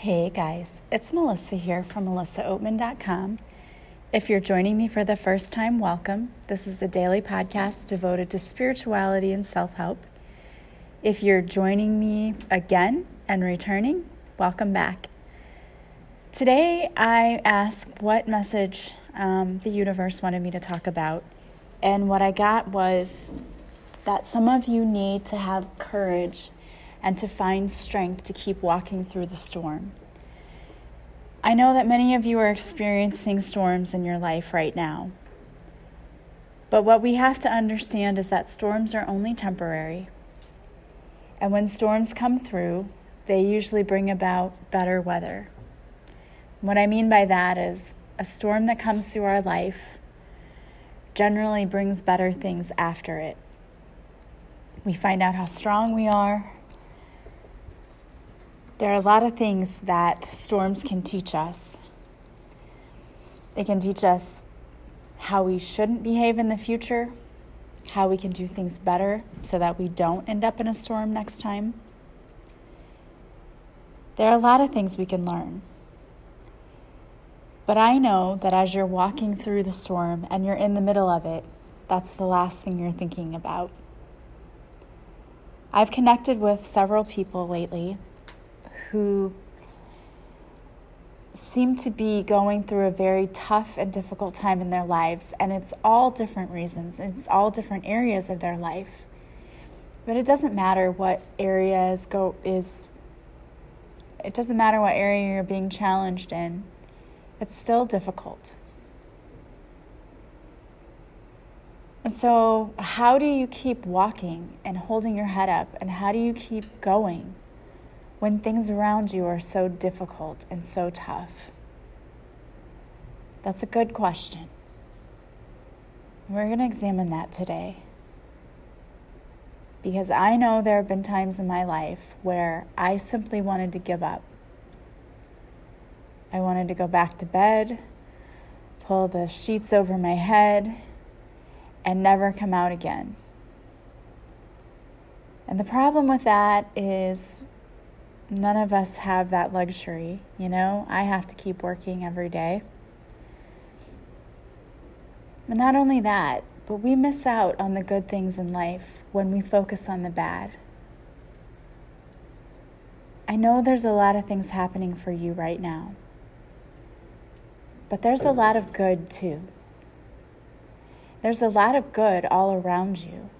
Hey guys, it's Melissa here from melissaoatman.com. If you're joining me for the first time, welcome. This is a daily podcast devoted to spirituality and self help. If you're joining me again and returning, welcome back. Today, I asked what message um, the universe wanted me to talk about, and what I got was that some of you need to have courage and to find strength to keep walking through the storm. I know that many of you are experiencing storms in your life right now. But what we have to understand is that storms are only temporary. And when storms come through, they usually bring about better weather. What I mean by that is a storm that comes through our life generally brings better things after it. We find out how strong we are, there are a lot of things that storms can teach us. They can teach us how we shouldn't behave in the future, how we can do things better so that we don't end up in a storm next time. There are a lot of things we can learn. But I know that as you're walking through the storm and you're in the middle of it, that's the last thing you're thinking about. I've connected with several people lately who seem to be going through a very tough and difficult time in their lives, and it's all different reasons, it's all different areas of their life. But it doesn't matter what area is go is it doesn't matter what area you're being challenged in. It's still difficult. And so, how do you keep walking and holding your head up? And how do you keep going? When things around you are so difficult and so tough? That's a good question. We're going to examine that today. Because I know there have been times in my life where I simply wanted to give up. I wanted to go back to bed, pull the sheets over my head, and never come out again. And the problem with that is none of us have that luxury, you know? I have to keep working every day. But not only that, but we miss out on the good things in life when we focus on the bad. I know there's a lot of things happening for you right now, but there's a lot of good too. There's a lot of good all around you.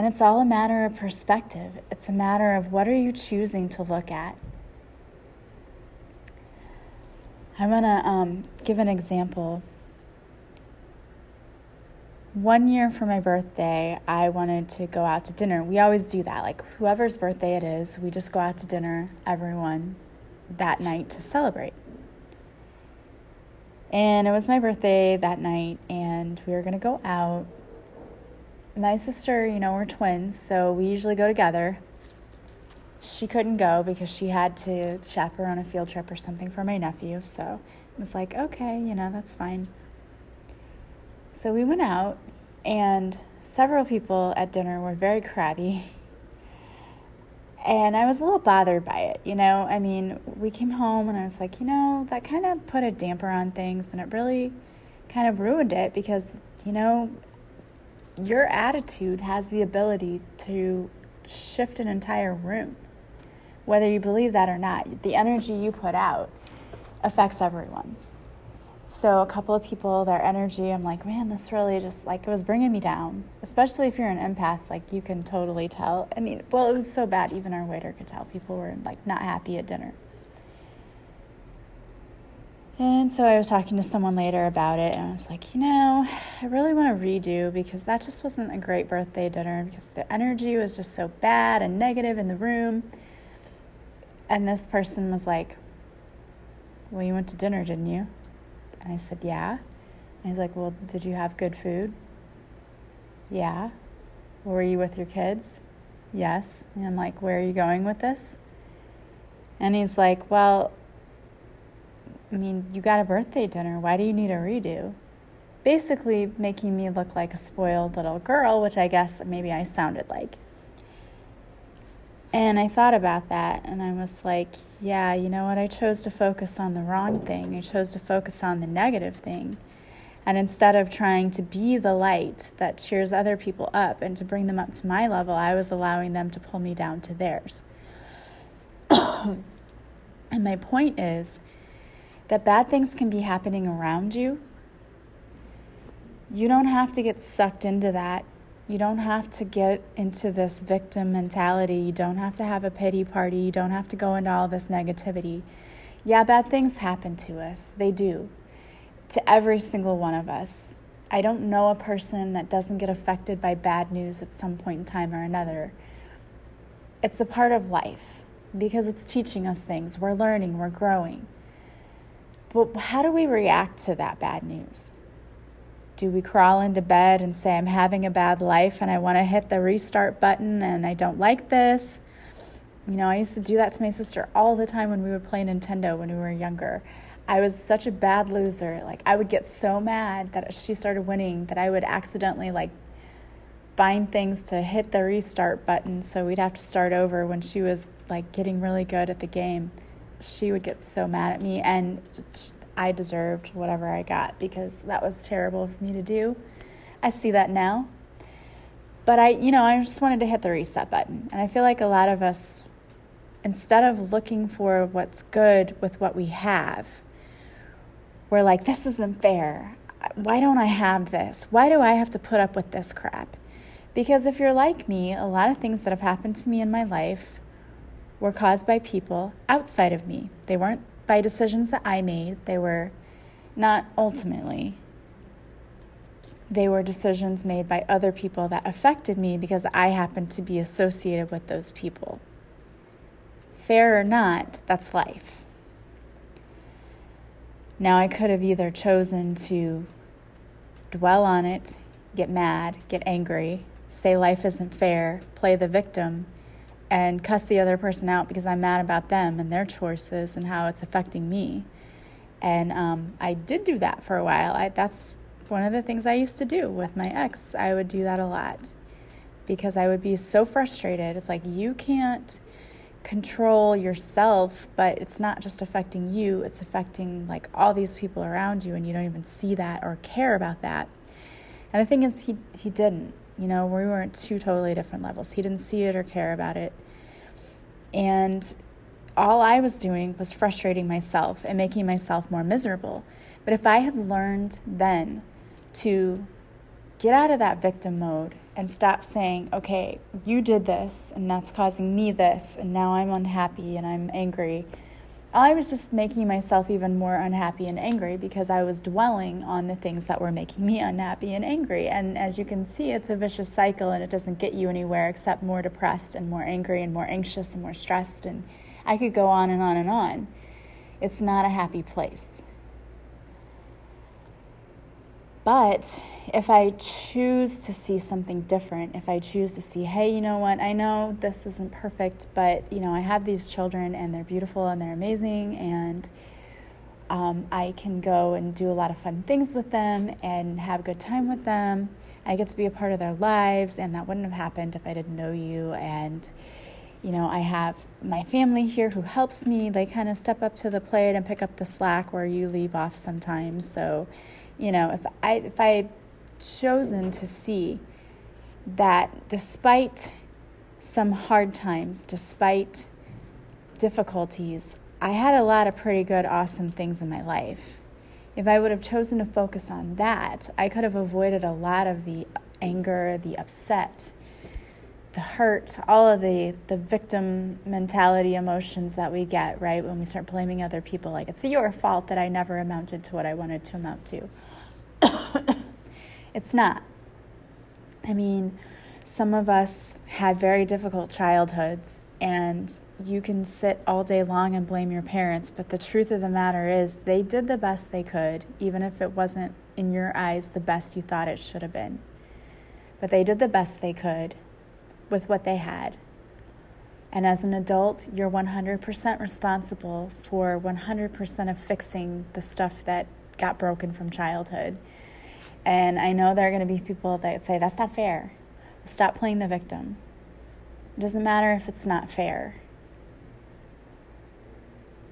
And it's all a matter of perspective. It's a matter of what are you choosing to look at. I'm going to um, give an example. One year for my birthday, I wanted to go out to dinner. We always do that. Like, whoever's birthday it is, we just go out to dinner, everyone, that night to celebrate. And it was my birthday that night, and we were going to go out my sister, you know, we're twins, so we usually go together. She couldn't go because she had to chaperone a field trip or something for my nephew, so I was like, okay, you know, that's fine. So we went out, and several people at dinner were very crabby. And I was a little bothered by it, you know. I mean, we came home and I was like, you know, that kind of put a damper on things and it really kind of ruined it because, you know, your attitude has the ability to shift an entire room. Whether you believe that or not, the energy you put out affects everyone. So, a couple of people, their energy, I'm like, man, this really just like it was bringing me down. Especially if you're an empath, like you can totally tell. I mean, well, it was so bad, even our waiter could tell people were like not happy at dinner. And so I was talking to someone later about it, and I was like, you know, I really want to redo because that just wasn't a great birthday dinner because the energy was just so bad and negative in the room. And this person was like, Well, you went to dinner, didn't you? And I said, Yeah. And he's like, Well, did you have good food? Yeah. Were you with your kids? Yes. And I'm like, Where are you going with this? And he's like, Well, I mean, you got a birthday dinner. Why do you need a redo? Basically, making me look like a spoiled little girl, which I guess maybe I sounded like. And I thought about that and I was like, yeah, you know what? I chose to focus on the wrong thing. I chose to focus on the negative thing. And instead of trying to be the light that cheers other people up and to bring them up to my level, I was allowing them to pull me down to theirs. and my point is that bad things can be happening around you. You don't have to get sucked into that you don't have to get into this victim mentality. You don't have to have a pity party. You don't have to go into all this negativity. Yeah, bad things happen to us. They do. To every single one of us. I don't know a person that doesn't get affected by bad news at some point in time or another. It's a part of life because it's teaching us things. We're learning, we're growing. But how do we react to that bad news? Do we crawl into bed and say, I'm having a bad life and I want to hit the restart button and I don't like this? You know, I used to do that to my sister all the time when we would play Nintendo when we were younger. I was such a bad loser. Like, I would get so mad that she started winning that I would accidentally, like, find things to hit the restart button so we'd have to start over when she was, like, getting really good at the game. She would get so mad at me and I deserved whatever I got because that was terrible for me to do. I see that now. But I, you know, I just wanted to hit the reset button. And I feel like a lot of us, instead of looking for what's good with what we have, we're like, this isn't fair. Why don't I have this? Why do I have to put up with this crap? Because if you're like me, a lot of things that have happened to me in my life were caused by people outside of me. They weren't by decisions that I made. They were not ultimately, they were decisions made by other people that affected me because I happened to be associated with those people. Fair or not, that's life. Now, I could have either chosen to dwell on it, get mad, get angry, say life isn't fair, play the victim, and cuss the other person out because I'm mad about them and their choices and how it's affecting me. And um, I did do that for a while. I, that's one of the things I used to do with my ex. I would do that a lot because I would be so frustrated. It's like you can't control yourself, but it's not just affecting you, it's affecting like all these people around you, and you don't even see that or care about that. And the thing is, he, he didn't. You know, we were at two totally different levels. He didn't see it or care about it. And all I was doing was frustrating myself and making myself more miserable. But if I had learned then to get out of that victim mode and stop saying, okay, you did this and that's causing me this, and now I'm unhappy and I'm angry I was just making myself even more unhappy and angry because I was dwelling on the things that were making me unhappy and angry. And as you can see, it's a vicious cycle and it doesn't get you anywhere except more depressed and more angry and more anxious and more stressed. And I could go on and on and on. It's not a happy place. But if I choose to see something different, if I choose to see, hey, you know what, I know this isn't perfect, but you know, I have these children and they're beautiful and they're amazing, and um, I can go and do a lot of fun things with them and have a good time with them. I get to be a part of their lives, and that wouldn't have happened if I didn't know you. And you know, I have my family here who helps me. They kind of step up to the plate and pick up the slack where you leave off sometimes. So, you know, if I if I chosen to see that despite some hard times, despite difficulties, I had a lot of pretty good, awesome things in my life. If I would have chosen to focus on that, I could have avoided a lot of the anger, the upset, the hurt, all of the the victim mentality emotions that we get, right? When we start blaming other people like it's your fault that I never amounted to what I wanted to amount to. it's not. I mean, some of us had very difficult childhoods, and you can sit all day long and blame your parents, but the truth of the matter is they did the best they could, even if it wasn't in your eyes the best you thought it should have been. But they did the best they could with what they had. And as an adult, you're 100% responsible for 100% of fixing the stuff that got broken from childhood. And I know there are going to be people that say, that's not fair. Stop playing the victim. It doesn't matter if it's not fair.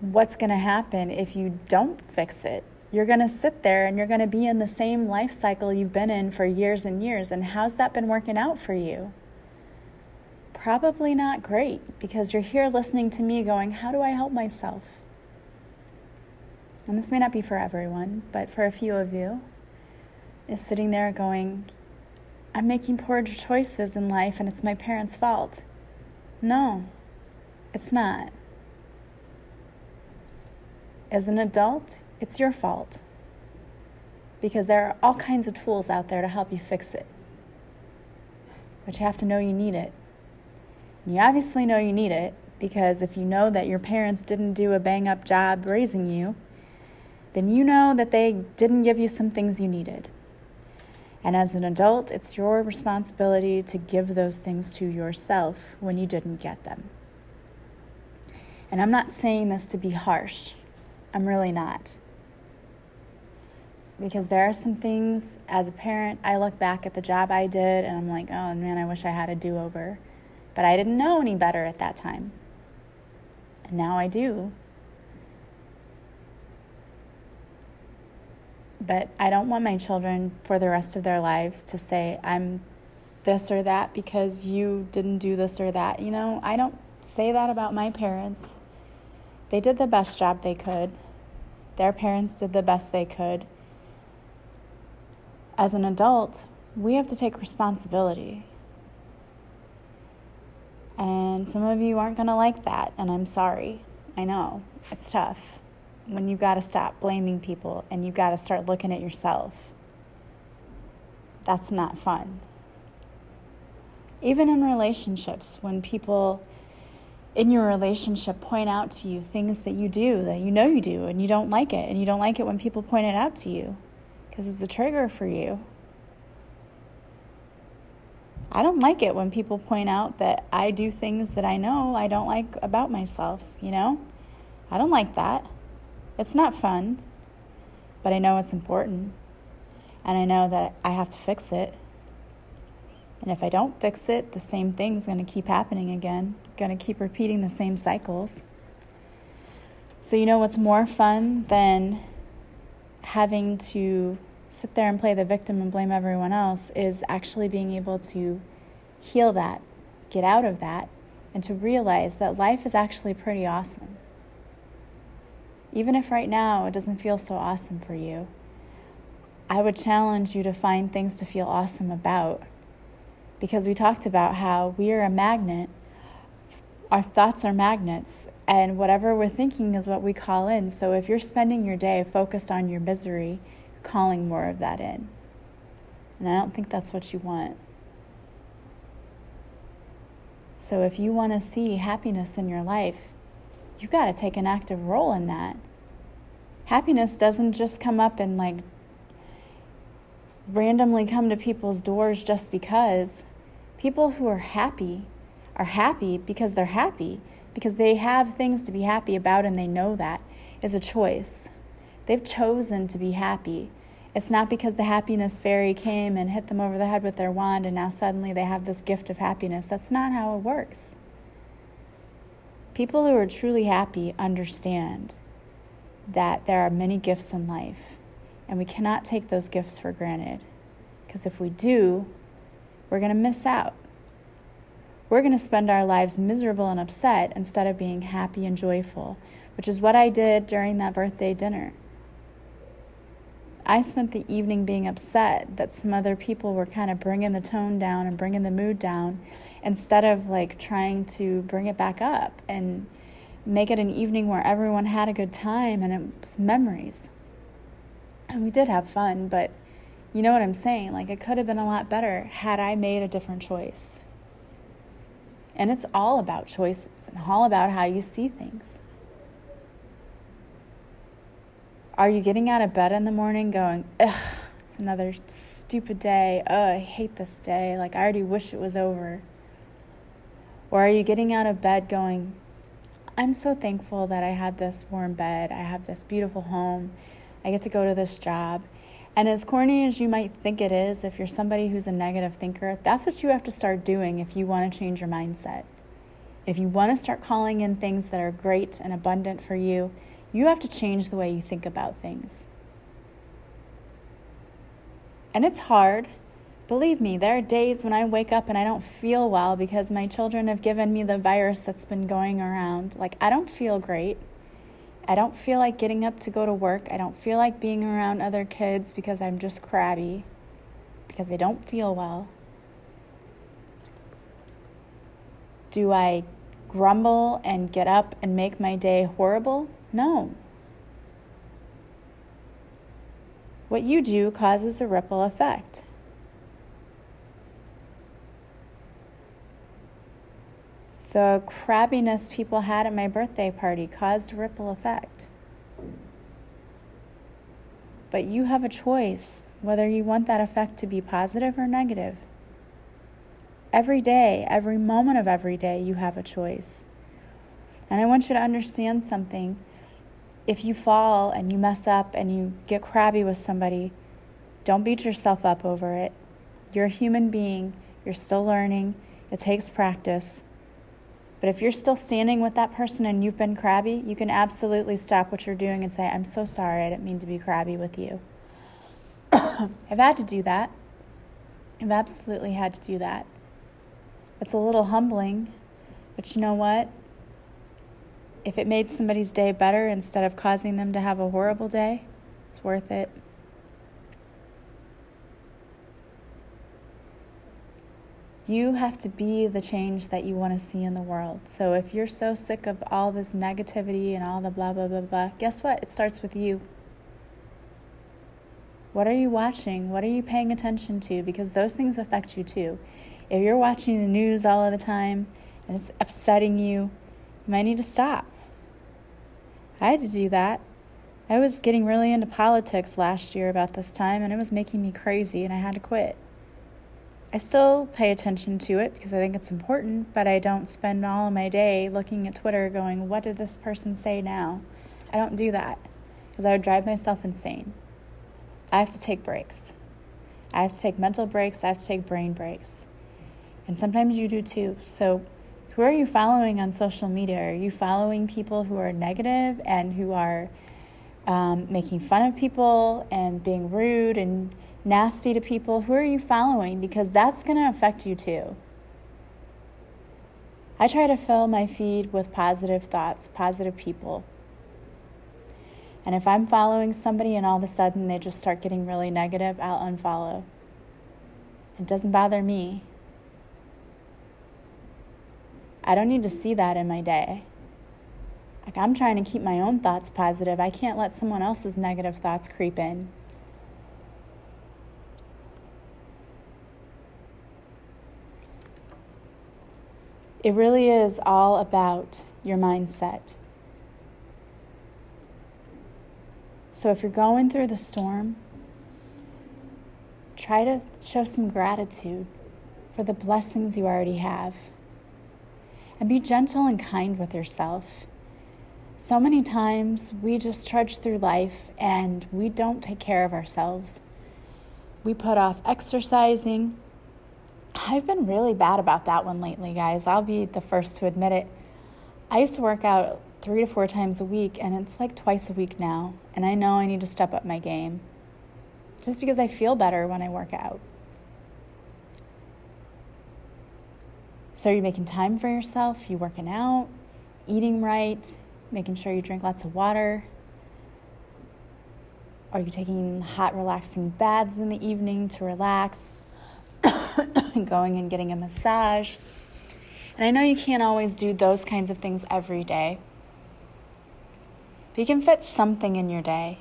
What's going to happen if you don't fix it? You're going to sit there and you're going to be in the same life cycle you've been in for years and years. And how's that been working out for you? Probably not great because you're here listening to me going, How do I help myself? And this may not be for everyone, but for a few of you, is sitting there going, I'm making poor choices in life and it's my parents' fault. No, it's not. As an adult, it's your fault because there are all kinds of tools out there to help you fix it. But you have to know you need it. And you obviously know you need it because if you know that your parents didn't do a bang up job raising you, then you know that they didn't give you some things you needed. And as an adult, it's your responsibility to give those things to yourself when you didn't get them. And I'm not saying this to be harsh, I'm really not. Because there are some things as a parent, I look back at the job I did and I'm like, oh man, I wish I had a do over. But I didn't know any better at that time. And now I do. But I don't want my children for the rest of their lives to say, I'm this or that because you didn't do this or that. You know, I don't say that about my parents. They did the best job they could, their parents did the best they could. As an adult, we have to take responsibility. And some of you aren't going to like that, and I'm sorry. I know, it's tough when you got to stop blaming people and you got to start looking at yourself. That's not fun. Even in relationships, when people in your relationship point out to you things that you do that you know you do and you don't like it, and you don't like it when people point it out to you because it's a trigger for you. I don't like it when people point out that I do things that I know I don't like about myself, you know? I don't like that. It's not fun, but I know it's important. And I know that I have to fix it. And if I don't fix it, the same thing's going to keep happening again, going to keep repeating the same cycles. So, you know what's more fun than having to sit there and play the victim and blame everyone else is actually being able to heal that, get out of that, and to realize that life is actually pretty awesome. Even if right now it doesn't feel so awesome for you, I would challenge you to find things to feel awesome about. Because we talked about how we are a magnet, our thoughts are magnets, and whatever we're thinking is what we call in. So if you're spending your day focused on your misery, you're calling more of that in. And I don't think that's what you want. So if you want to see happiness in your life, you got to take an active role in that. Happiness doesn't just come up and like randomly come to people's doors just because. People who are happy are happy because they're happy, because they have things to be happy about and they know that is a choice. They've chosen to be happy. It's not because the happiness fairy came and hit them over the head with their wand and now suddenly they have this gift of happiness. That's not how it works. People who are truly happy understand that there are many gifts in life, and we cannot take those gifts for granted. Because if we do, we're going to miss out. We're going to spend our lives miserable and upset instead of being happy and joyful, which is what I did during that birthday dinner. I spent the evening being upset that some other people were kind of bringing the tone down and bringing the mood down instead of like trying to bring it back up and make it an evening where everyone had a good time and it was memories. And we did have fun, but you know what I'm saying? Like it could have been a lot better had I made a different choice. And it's all about choices and all about how you see things. Are you getting out of bed in the morning going, ugh, it's another stupid day. Oh, I hate this day. Like, I already wish it was over. Or are you getting out of bed going, I'm so thankful that I had this warm bed, I have this beautiful home, I get to go to this job, And as corny as you might think it is, if you're somebody who's a negative thinker, that's what you have to start doing if you want to change your mindset. If you want to start calling in things that are great and abundant for you, you have to change the way you think about things. And it's hard. Believe me, there are days when I wake up and I don't feel well because my children have given me the virus that's been going around. Like, I don't feel great. I don't feel like getting up to go to work. I don't feel like being around other kids because I'm just crabby, because they don't feel well. Do I grumble and get up and make my day horrible? No. What you do causes a ripple effect. The crabbiness people had at my birthday party caused a ripple effect. But you have a choice whether you want that effect to be positive or negative. Every day, every moment of every day, you have a choice. And I want you to understand something. If you fall and you mess up and you get crabby with somebody, don't beat yourself up over it. You're a human being, you're still learning, it takes practice. But if you're still standing with that person and you've been crabby, you can absolutely stop what you're doing and say, I'm so sorry, I didn't mean to be crabby with you. I've had to do that. I've absolutely had to do that. It's a little humbling, but you know what? If it made somebody's day better instead of causing them to have a horrible day, it's worth it. You have to be the change that you want to see in the world. So if you're so sick of all this negativity and all the blah, blah, blah, blah, guess what? It starts with you. What are you watching? What are you paying attention to? Because those things affect you too. If you're watching the news all of the time and it's upsetting you, you might need to stop. I had to do that. I was getting really into politics last year about this time and it was making me crazy and I had to quit. I still pay attention to it because I think it's important, but I don't spend all of my day looking at Twitter going, What did this person say now? I don't do that because I would drive myself insane. I have to take breaks. I have to take mental breaks, I have to take brain breaks. And sometimes you do too. So, who are you following on social media? Are you following people who are negative and who are um, making fun of people and being rude and nasty to people? Who are you following? Because that's going to affect you too. I try to fill my feed with positive thoughts, positive people. And if I'm following somebody and all of a sudden they just start getting really negative, I'll unfollow. It doesn't bother me. I don't need to see that in my day. Like, I'm trying to keep my own thoughts positive. I can't let someone else's negative thoughts creep in. It really is all about your mindset. So, if you're going through the storm, try to show some gratitude for the blessings you already have and be gentle and kind with yourself. So many times we just trudge through life and we don't take care of ourselves. We put off exercising. I've been really bad about that one lately, guys. I'll be the first to admit it. I used to work out three to four times a week, and it's like twice a week now. And I know I need to step up my game just because I feel better when I work out. So, are you're making time for yourself, you working out, eating right, making sure you drink lots of water. Are you taking hot, relaxing baths in the evening to relax? Going and getting a massage. And I know you can't always do those kinds of things every day, but you can fit something in your day.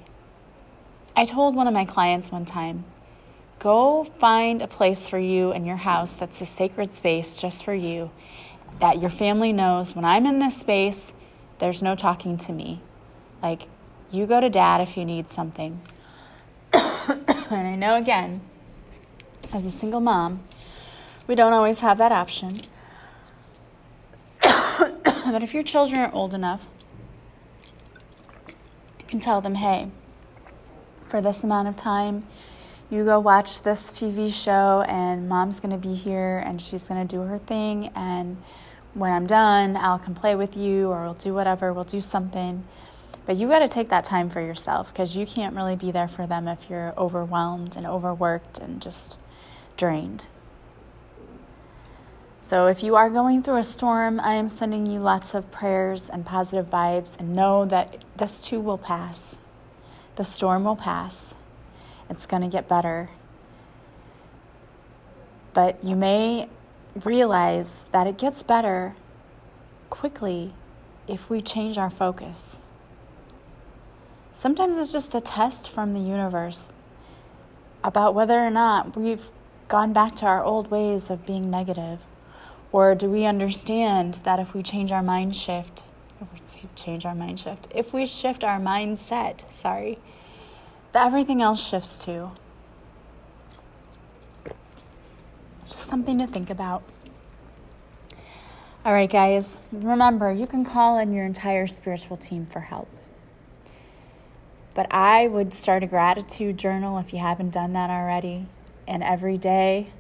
I told one of my clients one time Go find a place for you in your house that's a sacred space just for you, that your family knows when I'm in this space, there's no talking to me. Like, you go to dad if you need something. and I know, again, as a single mom, we don't always have that option. but if your children are old enough, you can tell them, hey, for this amount of time. You go watch this TV show, and mom's gonna be here and she's gonna do her thing. And when I'm done, I'll come play with you or we'll do whatever, we'll do something. But you got to take that time for yourself because you can't really be there for them if you're overwhelmed and overworked and just drained. So, if you are going through a storm, I am sending you lots of prayers and positive vibes, and know that this too will pass. The storm will pass. It's going to get better. But you may realize that it gets better quickly if we change our focus. Sometimes it's just a test from the universe about whether or not we've gone back to our old ways of being negative. Or do we understand that if we change our mind shift, oh, change our mind shift, if we shift our mindset, sorry, everything else shifts too. Just something to think about. All right, guys, remember you can call in your entire spiritual team for help. But I would start a gratitude journal if you haven't done that already. And every day,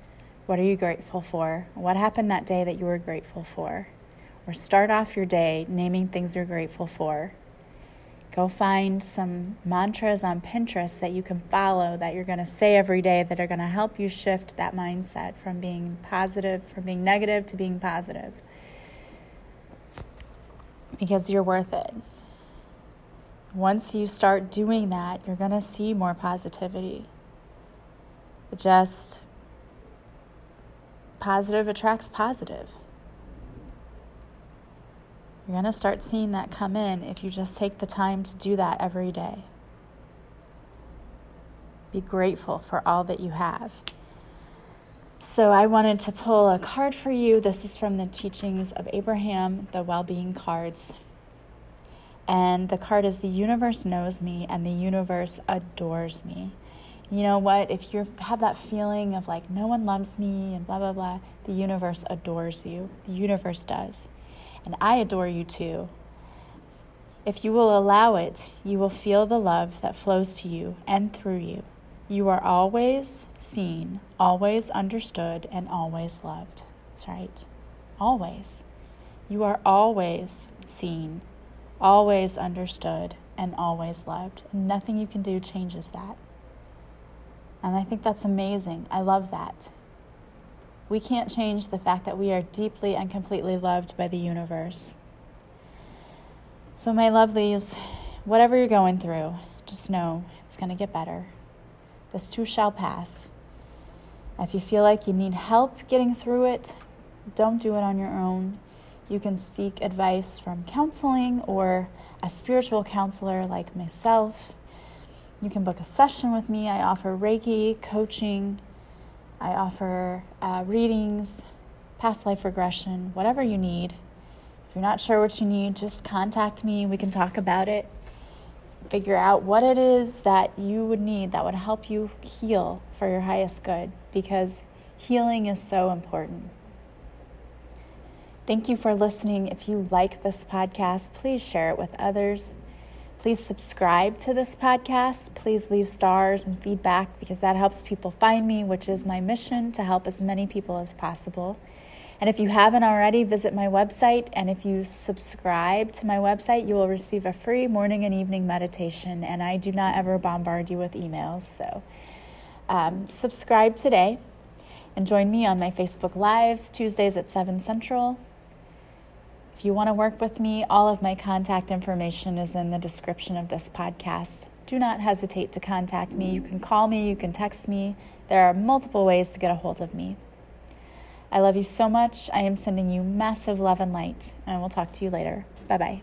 what are you grateful for? What happened that day that you were grateful for? Or start off your day naming things you're grateful for. Go find some mantras on Pinterest that you can follow that you're going to say every day that are going to help you shift that mindset from being positive, from being negative to being positive. Because you're worth it. Once you start doing that, you're going to see more positivity. Just positive attracts positive. You're going to start seeing that come in if you just take the time to do that every day. Be grateful for all that you have. So, I wanted to pull a card for you. This is from the teachings of Abraham, the well being cards. And the card is The universe knows me and the universe adores me. You know what? If you have that feeling of like no one loves me and blah, blah, blah, the universe adores you. The universe does and I adore you too. If you will allow it, you will feel the love that flows to you and through you. You are always seen, always understood, and always loved. That's right. Always. You are always seen, always understood, and always loved. And nothing you can do changes that. And I think that's amazing. I love that. We can't change the fact that we are deeply and completely loved by the universe. So, my lovelies, whatever you're going through, just know it's going to get better. This too shall pass. If you feel like you need help getting through it, don't do it on your own. You can seek advice from counseling or a spiritual counselor like myself. You can book a session with me. I offer Reiki, coaching, I offer uh, readings, past life regression, whatever you need. If you're not sure what you need, just contact me. We can talk about it. Figure out what it is that you would need that would help you heal for your highest good because healing is so important. Thank you for listening. If you like this podcast, please share it with others. Please subscribe to this podcast. Please leave stars and feedback because that helps people find me, which is my mission to help as many people as possible. And if you haven't already, visit my website. And if you subscribe to my website, you will receive a free morning and evening meditation. And I do not ever bombard you with emails. So um, subscribe today and join me on my Facebook Lives Tuesdays at 7 Central. If you want to work with me, all of my contact information is in the description of this podcast. Do not hesitate to contact me. You can call me, you can text me. There are multiple ways to get a hold of me. I love you so much. I am sending you massive love and light, and I will talk to you later. Bye bye.